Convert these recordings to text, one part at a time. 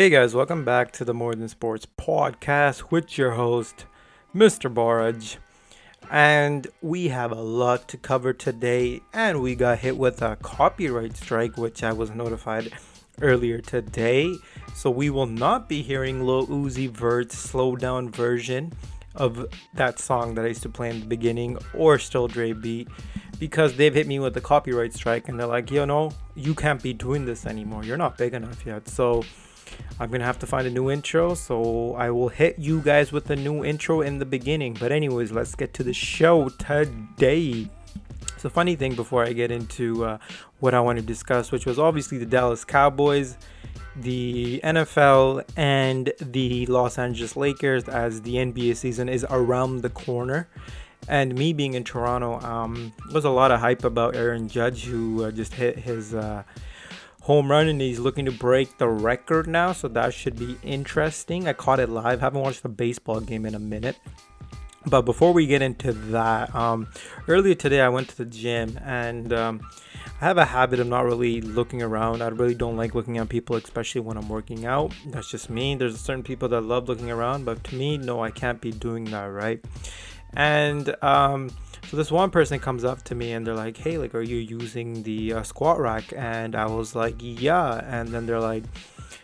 Hey guys, welcome back to the More Than Sports podcast with your host, Mr. Barrage. And we have a lot to cover today, and we got hit with a copyright strike, which I was notified earlier today. So we will not be hearing Lil Uzi Vert's slow down version of that song that I used to play in the beginning or Still Dre beat because they've hit me with the copyright strike and they're like, you know, you can't be doing this anymore. You're not big enough yet. So I'm gonna have to find a new intro, so I will hit you guys with a new intro in the beginning. But anyways, let's get to the show today. So funny thing before I get into uh, what I want to discuss, which was obviously the Dallas Cowboys, the NFL, and the Los Angeles Lakers, as the NBA season is around the corner. And me being in Toronto, um, was a lot of hype about Aaron Judge, who uh, just hit his. Uh, home run and he's looking to break the record now so that should be interesting. I caught it live. Haven't watched a baseball game in a minute. But before we get into that um, earlier today i went to the gym and um, i have a habit of not really looking around. I really don't like looking at people especially when i'm working out. That's just me. There's certain people that love looking around but to me no i can't be doing that right? And um, so this one person comes up to me and they're like, "Hey, like, are you using the uh, squat rack?" And I was like, "Yeah." And then they're like,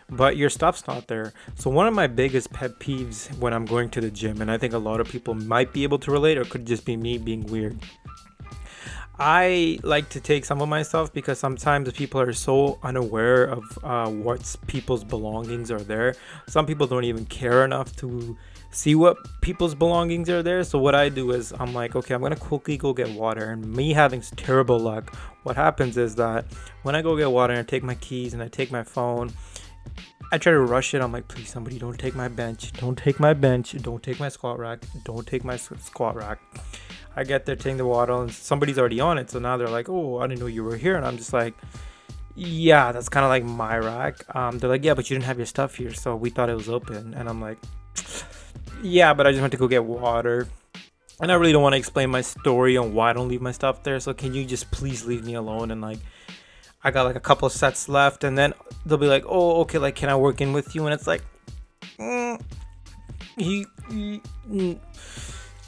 "But your stuff's not there." So one of my biggest pet peeves when I'm going to the gym, and I think a lot of people might be able to relate, or could just be me being weird. I like to take some of my stuff because sometimes people are so unaware of uh, what people's belongings are there. Some people don't even care enough to see what people's belongings are there. So what I do is I'm like, okay, I'm gonna quickly go get water. And me having terrible luck, what happens is that when I go get water and I take my keys and I take my phone, I try to rush it. I'm like, please, somebody don't take my bench. Don't take my bench. Don't take my squat rack. Don't take my squat rack. I get there, taking the water, and somebody's already on it. So now they're like, oh, I didn't know you were here. And I'm just like, yeah, that's kind of like my rack. Um, they're like, yeah, but you didn't have your stuff here. So we thought it was open. And I'm like, yeah, but I just went to go get water. And I really don't want to explain my story on why I don't leave my stuff there. So can you just please leave me alone? And like, I got like a couple sets left, and then they'll be like, "Oh, okay, like can I work in with you?" And it's like, mm, he, he mm.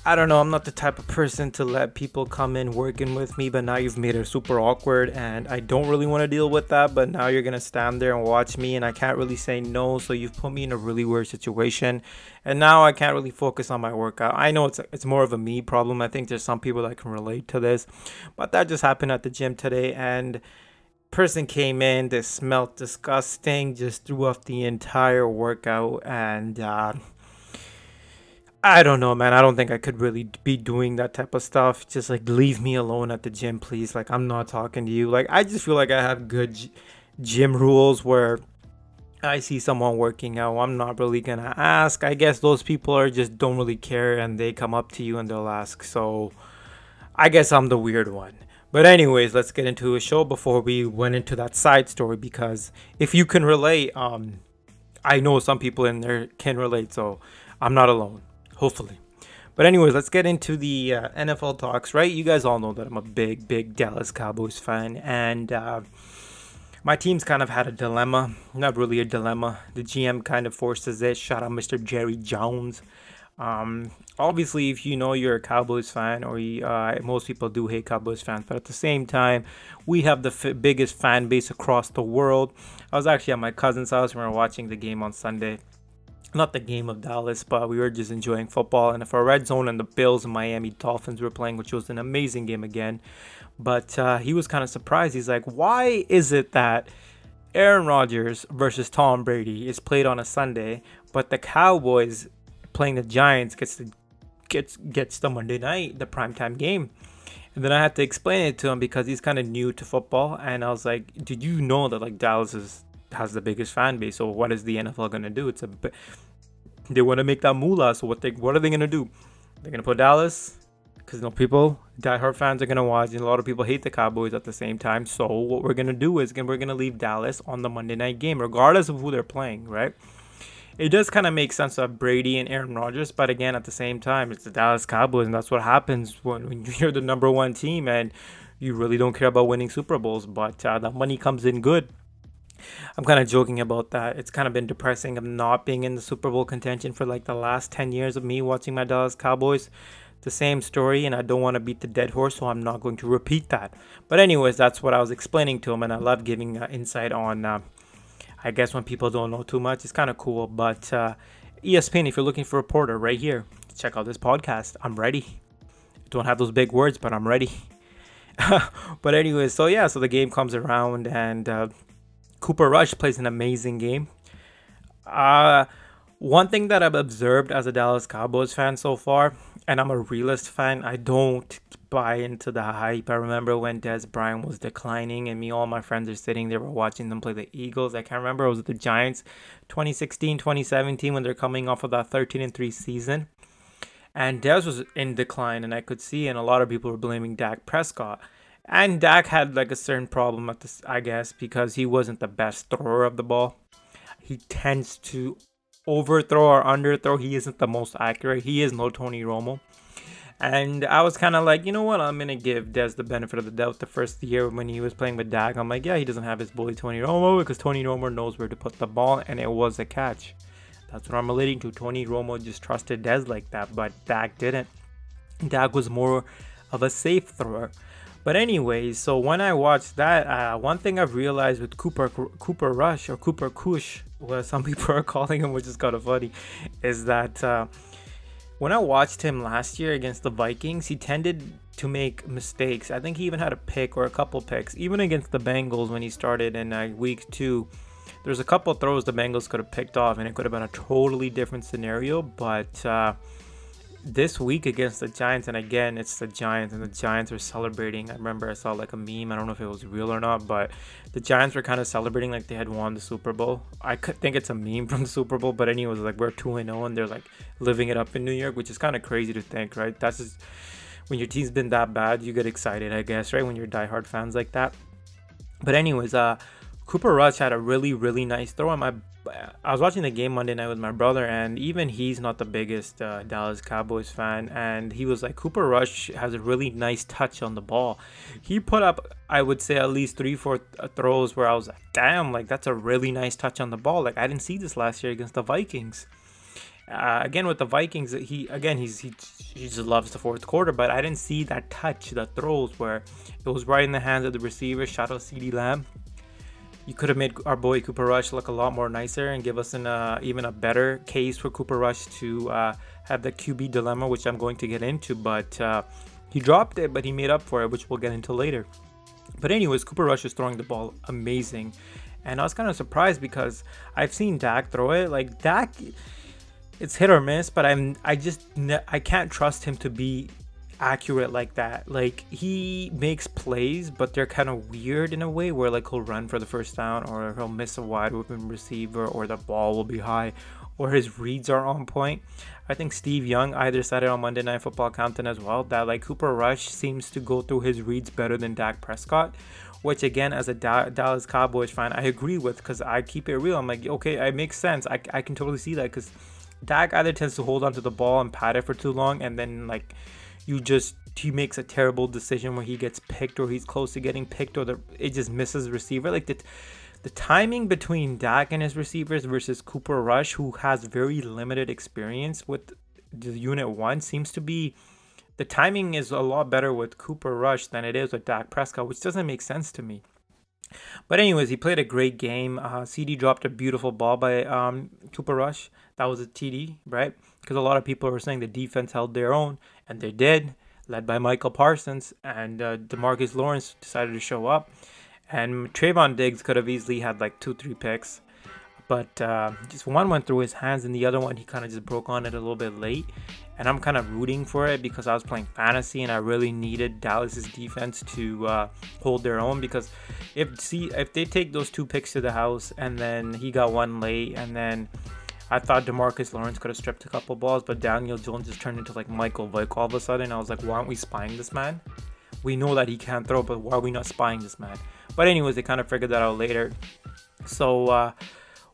I don't know. I'm not the type of person to let people come in working with me, but now you've made it super awkward, and I don't really want to deal with that. But now you're gonna stand there and watch me, and I can't really say no. So you've put me in a really weird situation, and now I can't really focus on my workout. I know it's it's more of a me problem. I think there's some people that can relate to this, but that just happened at the gym today, and person came in they smelled disgusting, just threw off the entire workout, and. Uh, I don't know, man. I don't think I could really be doing that type of stuff. Just like leave me alone at the gym, please. Like I'm not talking to you. Like I just feel like I have good gym rules where I see someone working out, I'm not really gonna ask. I guess those people are just don't really care and they come up to you and they'll ask. So I guess I'm the weird one. But anyways, let's get into a show before we went into that side story because if you can relate, um I know some people in there can relate, so I'm not alone hopefully. But anyways, let's get into the uh, NFL talks, right? You guys all know that I'm a big, big Dallas Cowboys fan, and uh, my team's kind of had a dilemma. Not really a dilemma. The GM kind of forces it. Shout out Mr. Jerry Jones. Um, obviously, if you know you're a Cowboys fan, or you, uh, most people do hate Cowboys fans, but at the same time, we have the f- biggest fan base across the world. I was actually at my cousin's house. When we were watching the game on Sunday not the game of Dallas, but we were just enjoying football. And for Red Zone and the Bills and Miami Dolphins were playing, which was an amazing game again. But uh, he was kind of surprised. He's like, why is it that Aaron Rodgers versus Tom Brady is played on a Sunday, but the Cowboys playing the Giants gets the gets gets the Monday night, the primetime game? And then I had to explain it to him because he's kind of new to football, and I was like, "Did you know that like Dallas is has the biggest fan base. So what is the NFL gonna do? It's a they want to make that moolah. So what they what are they gonna do? They're gonna put Dallas because you know people diehard fans are gonna watch, and a lot of people hate the Cowboys at the same time. So what we're gonna do is we're gonna leave Dallas on the Monday night game, regardless of who they're playing, right? It does kind of make sense of Brady and Aaron Rodgers, but again, at the same time, it's the Dallas Cowboys, and that's what happens when, when you're the number one team and you really don't care about winning Super Bowls. But uh, the money comes in good I'm kind of joking about that. It's kind of been depressing of not being in the Super Bowl contention for like the last 10 years of me watching my Dallas Cowboys. The same story, and I don't want to beat the dead horse, so I'm not going to repeat that. But, anyways, that's what I was explaining to him, and I love giving uh, insight on, uh, I guess, when people don't know too much. It's kind of cool. But, uh, ESPN, if you're looking for a reporter right here, check out this podcast. I'm ready. Don't have those big words, but I'm ready. but anyways, so yeah, so the game comes around and uh, Cooper Rush plays an amazing game. Uh, one thing that I've observed as a Dallas Cowboys fan so far, and I'm a realist fan, I don't buy into the hype. I remember when Dez Bryant was declining, and me, all my friends are sitting there, were watching them play the Eagles. I can't remember, it was the Giants 2016, 2017, when they're coming off of that 13 and 3 season. And Dez was in decline, and I could see, and a lot of people were blaming Dak Prescott. And Dak had like a certain problem at this, I guess, because he wasn't the best thrower of the ball. He tends to overthrow or underthrow. He isn't the most accurate. He is no Tony Romo. And I was kind of like, you know what? I'm going to give Dez the benefit of the doubt the first year when he was playing with Dak. I'm like, yeah, he doesn't have his bully Tony Romo because Tony Romo knows where to put the ball, and it was a catch. That's what I'm relating to. Tony Romo just trusted Dez like that, but Dak didn't. Dak was more of a safe thrower. But anyways, so when I watched that, uh, one thing I've realized with Cooper Cooper Rush or Cooper Kush, what some people are calling him, which is kind of funny, is that uh, when I watched him last year against the Vikings, he tended to make mistakes. I think he even had a pick or a couple picks, even against the Bengals when he started in uh, week two. There's a couple throws the Bengals could have picked off, and it could have been a totally different scenario, but. This week against the Giants, and again, it's the Giants, and the Giants are celebrating. I remember I saw like a meme. I don't know if it was real or not, but the Giants were kind of celebrating like they had won the Super Bowl. I could think it's a meme from the Super Bowl, but anyways, like we're two and zero, and they're like living it up in New York, which is kind of crazy to think, right? That's just when your team's been that bad, you get excited, I guess, right? When you're diehard fans like that. But anyways, uh, Cooper Rush had a really really nice throw, and my I was watching the game Monday night with my brother, and even he's not the biggest uh, Dallas Cowboys fan. And he was like, Cooper Rush has a really nice touch on the ball. He put up, I would say, at least three, four th- throws where I was like, damn, like that's a really nice touch on the ball. Like I didn't see this last year against the Vikings. Uh, again with the Vikings, he again he's he, he just loves the fourth quarter, but I didn't see that touch, the throws where it was right in the hands of the receiver. Shout out CeeDee Lamb you could have made our boy Cooper Rush look a lot more nicer and give us an uh, even a better case for Cooper Rush to uh, have the QB dilemma, which I'm going to get into. But uh, he dropped it, but he made up for it, which we'll get into later. But anyways, Cooper Rush is throwing the ball amazing, and I was kind of surprised because I've seen Dak throw it. Like Dak, it's hit or miss, but I'm I just I can't trust him to be accurate like that. Like he makes plays, but they're kind of weird in a way where like he'll run for the first down or he'll miss a wide open receiver or the ball will be high or his reads are on point. I think Steve Young either said it on Monday Night Football content as well that like Cooper Rush seems to go through his reads better than Dak Prescott, which again as a da- Dallas Cowboys fan I agree with because I keep it real. I'm like okay, it makes sense. I I can totally see that because Dak either tends to hold onto the ball and pat it for too long and then like you just he makes a terrible decision where he gets picked or he's close to getting picked or the it just misses receiver like the the timing between Dak and his receivers versus Cooper Rush who has very limited experience with the unit 1 seems to be the timing is a lot better with Cooper Rush than it is with Dak Prescott which doesn't make sense to me. But anyways, he played a great game. Uh, CD dropped a beautiful ball by um, Cooper Rush. That was a TD, right? Because a lot of people were saying the defense held their own, and they did, led by Micah Parsons. And uh, Demarcus Lawrence decided to show up. And Trevon Diggs could have easily had like two, three picks. But uh, just one went through his hands, and the other one he kind of just broke on it a little bit late. And I'm kind of rooting for it because I was playing fantasy and I really needed Dallas's defense to uh, hold their own. Because if see if they take those two picks to the house and then he got one late, and then I thought Demarcus Lawrence could have stripped a couple balls, but Daniel Jones just turned into like Michael Vick all of a sudden. I was like, why aren't we spying this man? We know that he can't throw, but why are we not spying this man? But anyways, they kind of figured that out later. So uh,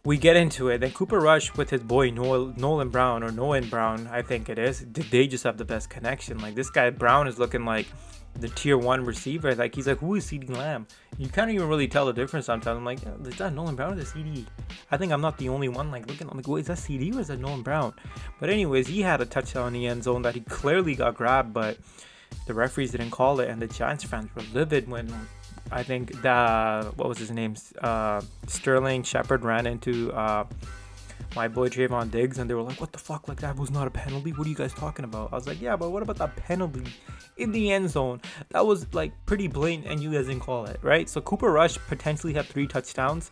we get into it. Then Cooper Rush with his boy Noel, Nolan Brown or Nolan Brown, I think it is. Did they just have the best connection. Like this guy Brown is looking like the tier one receiver. Like he's like, who is CeeDee Lamb? You can't even really tell the difference sometimes. I'm like, is that Nolan Brown or is CD? I think I'm not the only one like looking. I'm like, wait, is that CD or is that Nolan Brown? But anyways, he had a touchdown in the end zone that he clearly got grabbed, but the referees didn't call it, and the Giants fans were livid when I think the what was his name, uh, Sterling Shepard ran into. Uh, my boy Trevon Diggs, and they were like, "What the fuck? Like that was not a penalty. What are you guys talking about?" I was like, "Yeah, but what about that penalty in the end zone? That was like pretty blatant, and you guys didn't call it, right?" So Cooper Rush potentially had three touchdowns.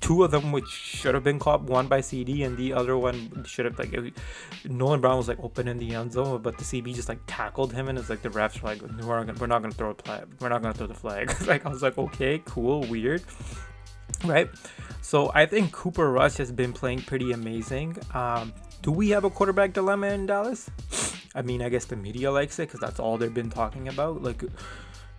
Two of them which should have been caught, one by CD, and the other one should have like Nolan Brown was like open in the end zone, but the CB just like tackled him, and it's like the refs were like, "We're not gonna, we're not gonna throw a flag. We're not gonna throw the flag." like I was like, "Okay, cool, weird." Right? So I think Cooper Rush has been playing pretty amazing. Um, do we have a quarterback dilemma in Dallas? I mean, I guess the media likes it because that's all they've been talking about. Like,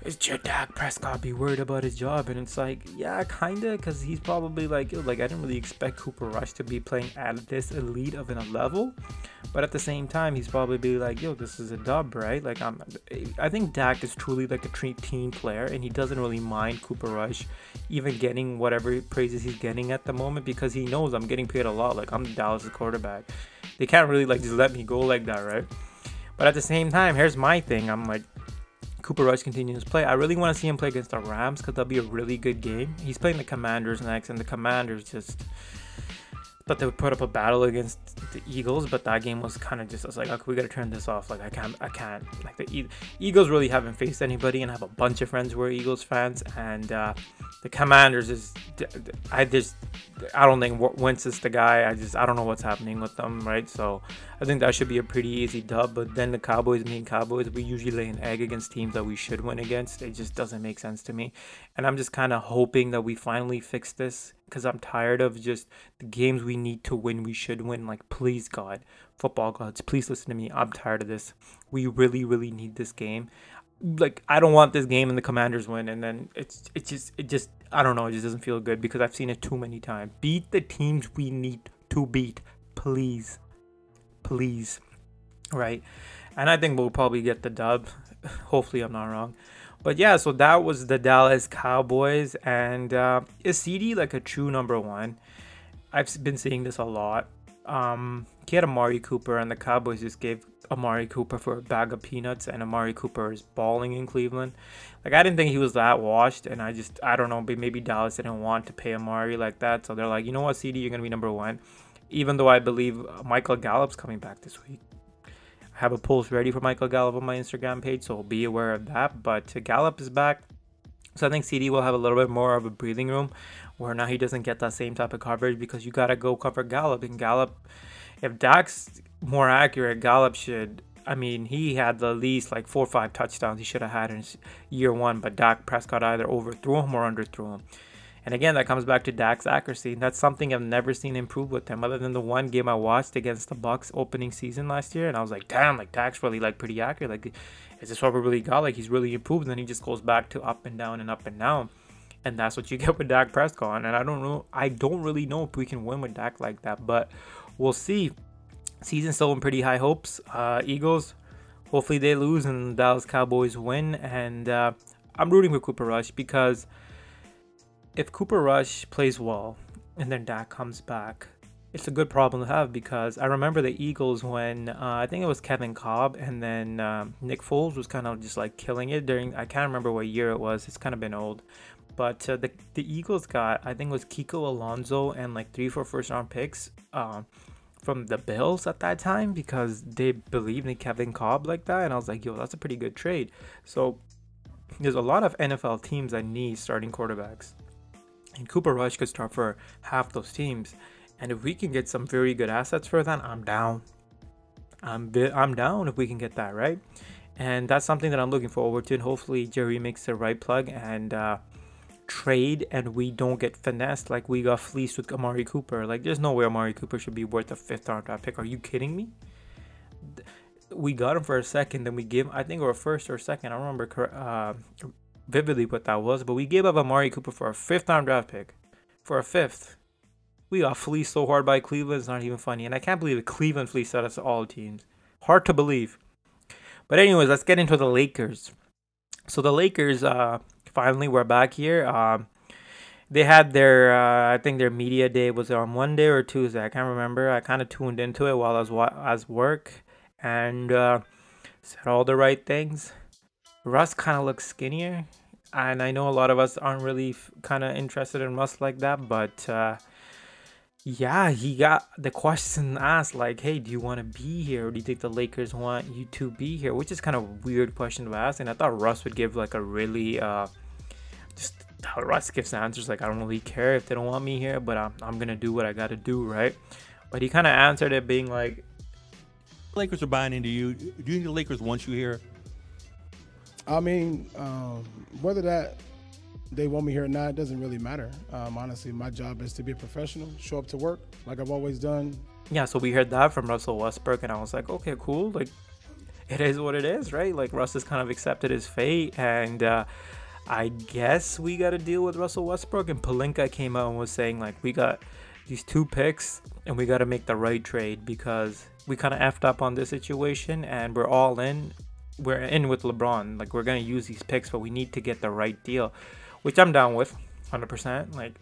is your Dak Prescott be worried about his job? And it's like, yeah, kinda, because he's probably like, like I didn't really expect Cooper Rush to be playing at this elite of a level, but at the same time, he's probably be like, yo, this is a dub, right? Like, I'm, I think Dak is truly like a team player, and he doesn't really mind Cooper Rush even getting whatever praises he's getting at the moment because he knows I'm getting paid a lot. Like, I'm Dallas' quarterback. They can't really like just let me go like that, right? But at the same time, here's my thing. I'm like, Cooper Rush continues to play. I really want to see him play against the Rams because that'll be a really good game. He's playing the Commanders next, and the Commanders just thought they would put up a battle against the Eagles, but that game was kind of just I was like, okay, we gotta turn this off. Like I can't, I can't. Like the e- Eagles really haven't faced anybody, and I have a bunch of friends who are Eagles fans, and uh, the Commanders is, I just, I don't think Wentz is the guy. I just, I don't know what's happening with them, right? So I think that should be a pretty easy dub. But then the Cowboys, being Cowboys, we usually lay an egg against teams that we should win against. It just doesn't make sense to me, and I'm just kind of hoping that we finally fix this because I'm tired of just the games we need to win, we should win. Like, please, God, football gods, please listen to me. I'm tired of this. We really, really need this game. Like, I don't want this game and the Commanders win, and then it's it just it just I don't know. It just doesn't feel good because I've seen it too many times. Beat the teams we need to beat, please, please, right? And I think we'll probably get the dub. Hopefully, I'm not wrong. But yeah, so that was the Dallas Cowboys. And uh, is CD like a true number one? I've been seeing this a lot. Um, he had Amari Cooper, and the Cowboys just gave Amari Cooper for a bag of peanuts, and Amari Cooper is balling in Cleveland. Like I didn't think he was that washed, and I just I don't know, maybe Dallas didn't want to pay Amari like that, so they're like, you know what, CD, you're gonna be number one. Even though I believe Michael Gallup's coming back this week I have a post ready for Michael Gallup on my Instagram page, so be aware of that. But Gallup is back. So I think CD will have a little bit more of a breathing room where now he doesn't get that same type of coverage because you got to go cover Gallup. And Gallup, if Dak's more accurate, Gallup should. I mean, he had the least like four or five touchdowns he should have had in year one, but Dak Prescott either overthrew him or underthrew him. And again, that comes back to Dak's accuracy. That's something I've never seen improve with him, other than the one game I watched against the Bucks opening season last year, and I was like, damn, like Dak's really like pretty accurate. Like, is this what we really got? Like, he's really improved. And then he just goes back to up and down and up and down, and that's what you get with Dak Prescott. And I don't know, I don't really know if we can win with Dak like that, but we'll see. Season still in pretty high hopes. Uh, Eagles, hopefully they lose and Dallas Cowboys win, and uh, I'm rooting for Cooper Rush because if Cooper Rush plays well and then Dak comes back, it's a good problem to have because I remember the Eagles when uh, I think it was Kevin Kolb and then um, Nick Foles was kind of just like killing it during I can't remember what year it was. It's kind of been old, but uh, the the Eagles got I think it was Kiko Alonso and like three four first round picks uh, from the Bills at that time because they believed in Kevin Kolb like that, and I was like, yo, that's a pretty good trade. So there's a lot of NFL teams that need starting quarterbacks. And Cooper Rush could start for half those teams. And if we can get some very good assets for that, I'm down. I'm I'm down if we can get that right. And that's something that I'm looking forward to. And hopefully Jerry makes the right plug and uh, trade, and we don't get finessed like we got fleeced with Amari Cooper. Like there's no way Amari Cooper should be worth a fifth round draft pick. Are you kidding me? We got him for a second, then we give I think or a first or a second. I remember uh, vividly what that was, but we gave up Amari Cooper for a fifth round draft pick. For a fifth. We got fleeced so hard by Cleveland, it's not even funny. And I can't believe it. Cleveland fleeced us all teams. Hard to believe. But anyways, let's get into the Lakers. So the Lakers uh, finally were back here. Um, they had their uh, I think their media day was on Monday or Tuesday. I can't remember. I kind of tuned into it while I was wa- work and uh, said all the right things. Russ kind of looks skinnier, and I know a lot of us aren't really f- kind of interested in Russ like that, but uh, yeah, he got the question asked like, "Hey, do you want to be here? Or do you think the Lakers want you to be here?" Which is kind of weird question to ask, and I thought Russ would give like a really uh, just how Russ gives answers like, "I don't really care if they don't want me here, but I'm I'm gonna do what I got to do, right?" But he kind of answered it being like, Lakers are buying into you. Do you think the Lakers want you here? I mean, um, whether that they want me here or not it doesn't really matter. Um, honestly, my job is to be a professional, show up to work like I've always done. Yeah, so we heard that from Russell Westbrook, and I was like, okay, cool. Like, it is what it is, right? Like, Russ has kind of accepted his fate, and uh, I guess we got to deal with Russell Westbrook. And Pelinka came out and was saying, like, we got these two picks, and we got to make the right trade because we kind of effed up on this situation, and we're all in. We're in with LeBron. Like, we're to use these picks, but we need to get the right deal which I'm down with, 100%. Like,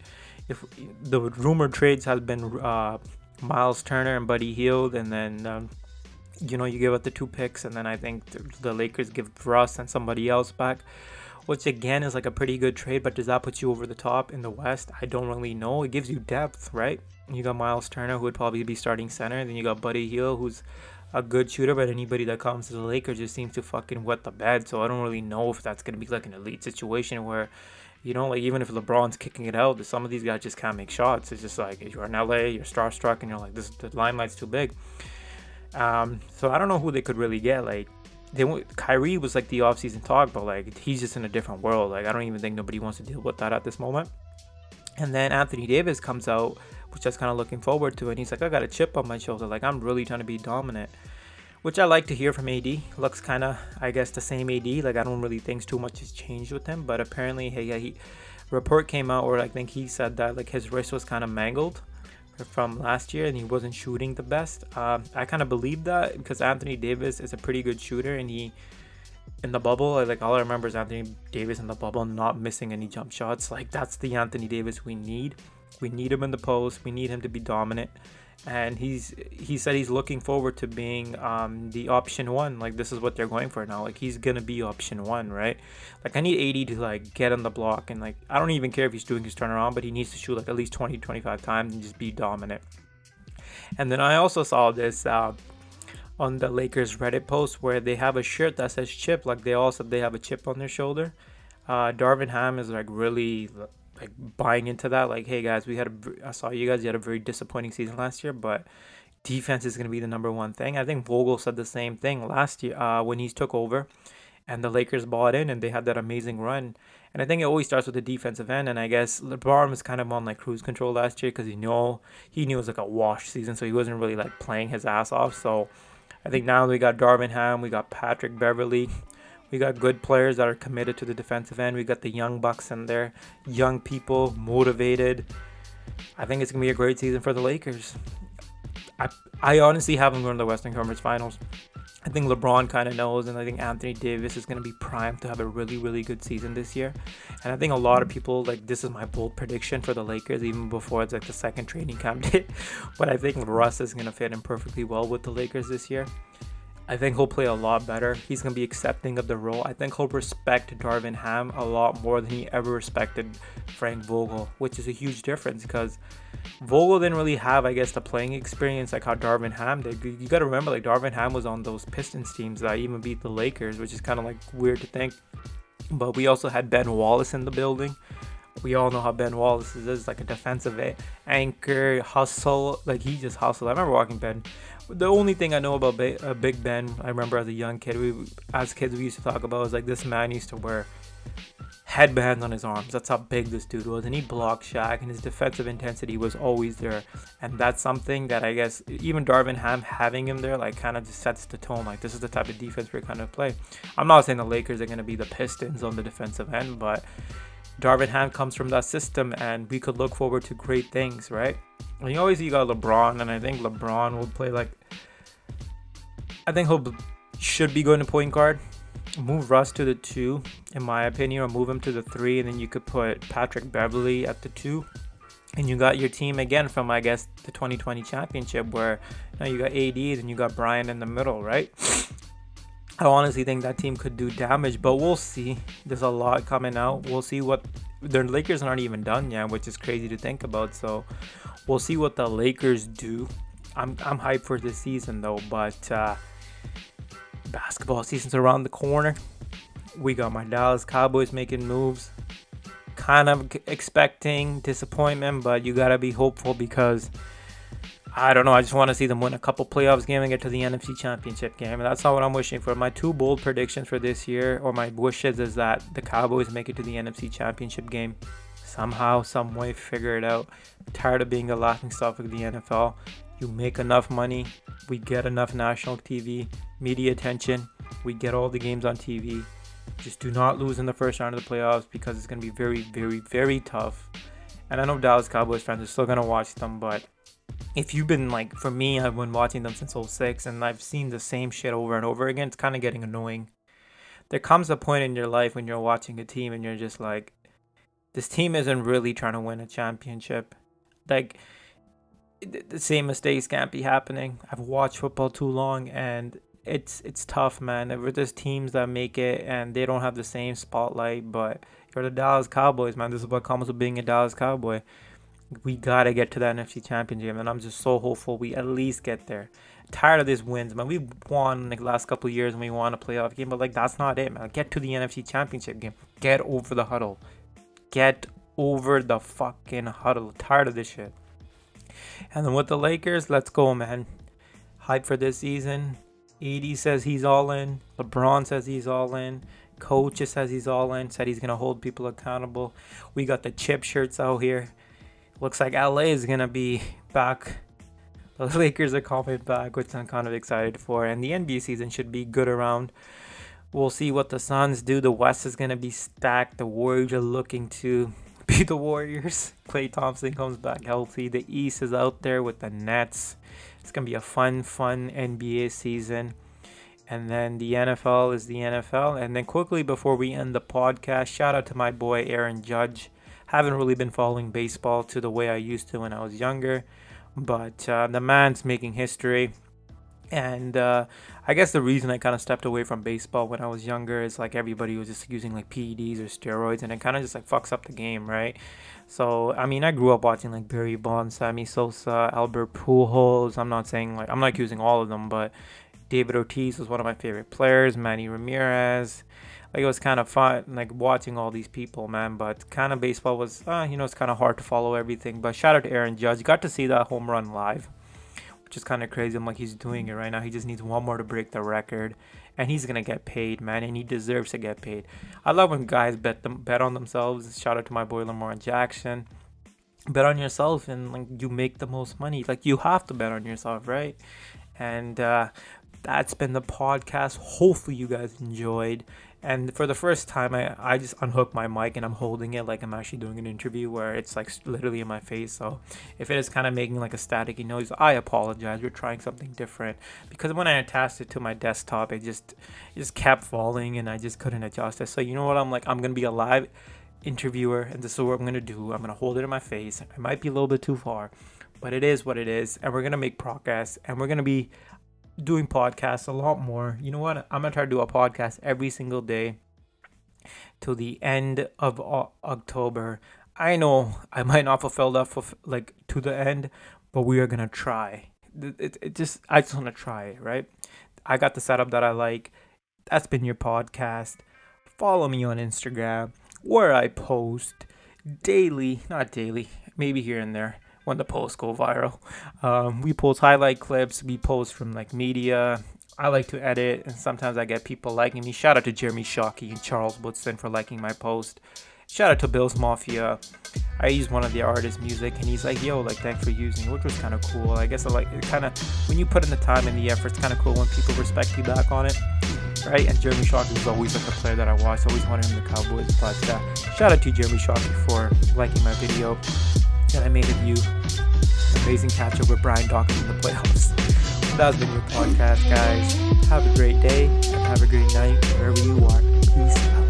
if the rumored trades has been uh, Myles Turner and Buddy Hield, and then um, you know you give up the two picks, and then I think the Lakers give Russ and somebody else back, which again is like a pretty good trade. But does that put you over the top in the West? I don't really know. It gives you depth, right? You got Myles Turner, who would probably be starting center, and then you got Buddy Hield, who's a good shooter, but anybody that comes to the Lakers just seems to fucking wet the bed. So I don't really know if that's gonna be like an elite situation where you know, like even if LeBron's kicking it out, some of these guys just can't make shots. It's just like you're in LA, you're starstruck, and you're like, this the limelight's too big. Um, so I don't know who they could really get. Like they Kyrie was like the offseason talk, but like he's just in a different world. Like I don't even think nobody wants to deal with that at this moment. And then Anthony Davis comes out, was kind of looking forward to, and he's like, I got a chip on my shoulder. Like I'm really trying to be dominant which I like to hear from AD. Looks kind of, I guess, the same AD. Like I don't really think too much has changed with him, but apparently, hey, yeah, he report came out where I think he said that like his wrist was kind of mangled from last year and he wasn't shooting the best. Um, I kind of believe that because Anthony Davis is a pretty good shooter and he in the bubble like all I remember is Anthony Davis in the bubble not missing any jump shots. Like that's the Anthony Davis we need. We need him in the post. We need him to be dominant. And he's he said he's looking forward to being um, the option one. Like this is what they're going for now. Like he's gonna be option one right? Like i need AD to like get on the block and like i don't even care if he's doing his turnaround but he needs to shoot like at least 20 25 times and just be dominant. And then i also saw this uh, on the lakers reddit post where they have a shirt that says chip. Like they also they have a chip on their shoulder. Uh, darvin ham is like really like buying into that. Like, hey guys, we had a, I saw you guys. You had a very disappointing season last year, but defense is going to be the number one thing. I think Vogel said the same thing last year uh, when he took over, and the Lakers bought in and they had that amazing run. And I think it always starts with the defensive end. And I guess LeBron was kind of on like cruise control last year because he knew he knew it was like a wash season, so he wasn't really like playing his ass off. So I think now we got Darvin Ham, we got Patrick Beverley. We got good players that are committed to the defensive end. We got the young bucks in there, young people, motivated. I think it's gonna be a great season for the Lakers. I I honestly have them going to the Western Conference Finals. I think LeBron kind of knows, and I think Anthony Davis is going to be primed to have a really, really good season this year. And I think a lot of people like this is my bold prediction for the Lakers, even before it's like the second training camp day. but I think Russ is going to fit in perfectly well with the Lakers this year. I think he'll play a lot better. He's going to be accepting of the role. I think he'll respect Darvin Ham a lot more than he ever respected Frank Vogel, which is a huge difference because Vogel didn't really have, I guess, the playing experience like how Darvin Ham did. You got to remember, like, Darvin Ham was on those Pistons teams that even beat the Lakers, which is kind of like weird to think. But we also had Ben Wallace in the building. We all know how Ben Wallace is, is like a defensive anchor, hustle. Like, he just hustled. I remember walking Ben the only thing I know about ba- uh, Big Ben, I remember as a young kid, we as kids we used to talk about was like this man used to wear headbands on his arms. That's how big this dude was, and he blocked Shaq, and his defensive intensity was always there. And that's something that I guess even Darvin Ham having him there, like, kind of just sets the tone. Like, this is the type of defense we're kind of play. I'm not saying the Lakers are going to be the Pistons on the defensive end, but Darvin Ham comes from that system, and we could look forward to great things, right? You always you got LeBron, and I think LeBron will play like. I think he'll should be going to point guard. Move Russ to the two, in my opinion, or move him to the three, and then you could put Patrick Beverley at the two. And you got your team again from, I guess, the 2020 championship, where you, know, you got AD and you got Brian in the middle, right? I honestly think that team could do damage, but we'll see. There's a lot coming out. We'll see what the Lakers aren't even done yet, which is crazy to think about. So we'll see what the Lakers do. I'm I'm hyped for this season though, but uh, basketball season's around the corner. We got my Dallas Cowboys making moves. Kind of expecting disappointment, but you gotta be hopeful because I don't know. I just want to see them win a couple playoffs game and get to the NFC Championship game. And that's not what I'm wishing for. My two bold predictions for this year, or my wishes, is that the Cowboys make it to the NFC Championship game somehow, some way, figure it out. I'm tired of being a laughing stock of the NFL. You make enough money, we get enough national TV, media attention, we get all the games on TV. Just do not lose in the first round of the playoffs because it's going to be very, very, very tough. And I know Dallas Cowboys fans are still going to watch them, but if you've been like for me i've been watching them since 06 and i've seen the same shit over and over again it's kind of getting annoying there comes a point in your life when you're watching a team and you're just like this team isn't really trying to win a championship like the same mistakes can't be happening i've watched football too long and it's it's tough man there's teams that make it and they don't have the same spotlight but you're the dallas cowboys man this is what comes with being a dallas cowboy we gotta get to that NFC Championship, and I'm just so hopeful we at least get there. Tired of these wins, man. We won like last couple years and we won a playoff game, but like that's not it, man. Get to the NFC Championship game. Get over the huddle. Get over the fucking huddle. Tired of this shit. And then with the Lakers, let's go, man. Hype for this season. AD says he's all in. LeBron says he's all in. Coach says he's all in. Said he's gonna hold people accountable. We got the chip shirts out here. Looks like LA is gonna be back. The Lakers are coming back, which I'm kind of excited for. And the NBA season should be good around. We'll see what the Suns do. The West is gonna be stacked. The Warriors are looking to be the Warriors. Klay Thompson comes back healthy. The East is out there with the Nets. It's gonna be a fun, fun NBA season. And then the NFL is the NFL. And then quickly before we end the podcast, shout out to my boy Aaron Judge haven't really been following baseball to the way I used to when I was younger, but uh, the man's making history. And uh, I guess the reason I kind of stepped away from baseball when I was younger is like everybody was just using like PEDs or steroids, and it kind of just like fucks up the game, right? So I mean, I grew up watching like Barry Bonds, Sammy Sosa, Albert Pujols. I'm not saying like I'm not accusing all of them, but David Ortiz was one of my favorite players. Manny Ramirez like it was kind of fun like watching all these people man but kind of baseball was uh, you know it's kind of hard to follow everything but shout out to aaron judge got to see that home run live which is kind of crazy. I'm like he's doing it right now. He just needs one more to break the record and he's gonna get paid man and he deserves to get paid. I love when guys bet them bet on themselves. Shout out to my boy lamar jackson. Bet on yourself and like you make the most money. Like you have to bet on yourself right? And uh that's been the podcast. Hopefully you guys enjoyed and for the first time I, I just unhook my mic and i'm holding it like i'm actually doing an interview where it's like literally in my face. So if it is kind of making like a staticky noise i apologize. We're trying something different. Because when i attached it to my desktop it just it just kept falling and i just couldn't adjust it. So you know what? I'm like i'm gonna be a live interviewer and this is what i'm gonna do. I'm gonna hold it in my face. It might be a little bit too far but it is what it is. And we're gonna make progress and we're gonna be doing podcasts a lot more. You know what? I'm gonna try to do a podcast every single day till the end of o- October. I know I might not fulfill that for like to the end, but we are gonna try. It, it, it just I just wanna try it, right? I got the setup that I like. That's been your podcast. Follow me on Instagram where I post daily, not daily, maybe here and there when the posts go viral. Um, we post highlight clips, we post from like media. I like to edit, and sometimes I get people liking me. Shout out to Jeremy Shockey and Charles Woodson for liking my post. Shout out to Bill's Mafia. I used one of the artist's music, and he's like, "Yo, like, thanks for using," which was kind of cool. I guess I like it. Kind of when you put in the time and the effort, it's kind of cool when people respect you back on it, right? And Jeremy Shockey is always like the player that I watch. Always wanted him the Cowboys, but uh, shout out to Jeremy Shockey for liking my video that I made of you. Amazing catch up with Brian Dawkins in the playoffs. That's been your podcast, guys. Have a great day and have a great night wherever you are. Peace.